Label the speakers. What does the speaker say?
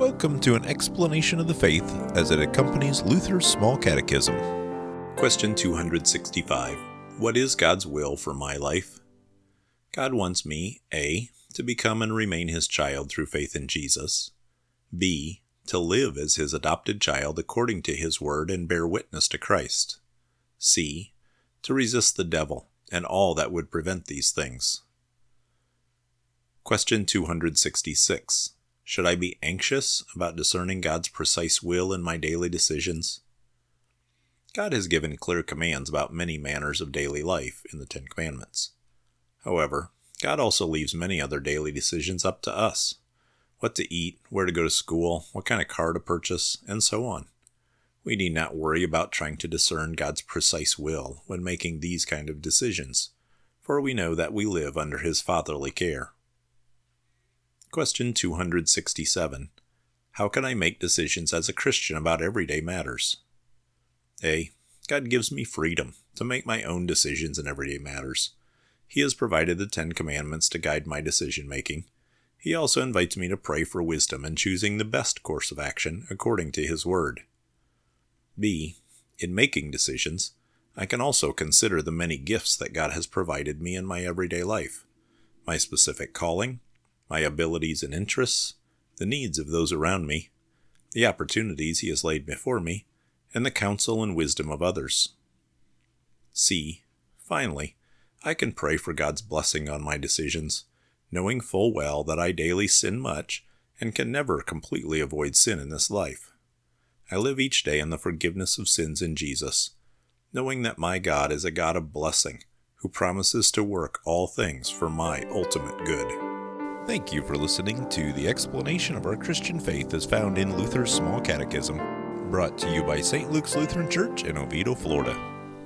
Speaker 1: Welcome to an explanation of the faith as it accompanies Luther's Small Catechism. Question 265 What is God's will for my life? God wants me A. to become and remain his child through faith in Jesus, B. to live as his adopted child according to his word and bear witness to Christ, C. to resist the devil and all that would prevent these things. Question 266 Should I be anxious about discerning God's precise will in my daily decisions? God has given clear commands about many manners of daily life in the Ten Commandments. However, God also leaves many other daily decisions up to us what to eat, where to go to school, what kind of car to purchase, and so on. We need not worry about trying to discern God's precise will when making these kind of decisions, for we know that we live under His fatherly care. Question 267. How can I make decisions as a Christian about everyday matters? A. God gives me freedom to make my own decisions in everyday matters. He has provided the Ten Commandments to guide my decision making. He also invites me to pray for wisdom in choosing the best course of action according to His Word. B. In making decisions, I can also consider the many gifts that God has provided me in my everyday life my specific calling, my abilities and interests, the needs of those around me, the opportunities He has laid before me, and the counsel and wisdom of others. C. Finally, I can pray for God's blessing on my decisions, knowing full well that I daily sin much and can never completely avoid sin in this life. I live each day in the forgiveness of sins in Jesus, knowing that my God is a God of blessing who promises to work all things for my ultimate good. Thank you for listening to the explanation of our Christian faith as found in Luther's Small Catechism, brought to you by St. Luke's Lutheran Church in Oviedo, Florida.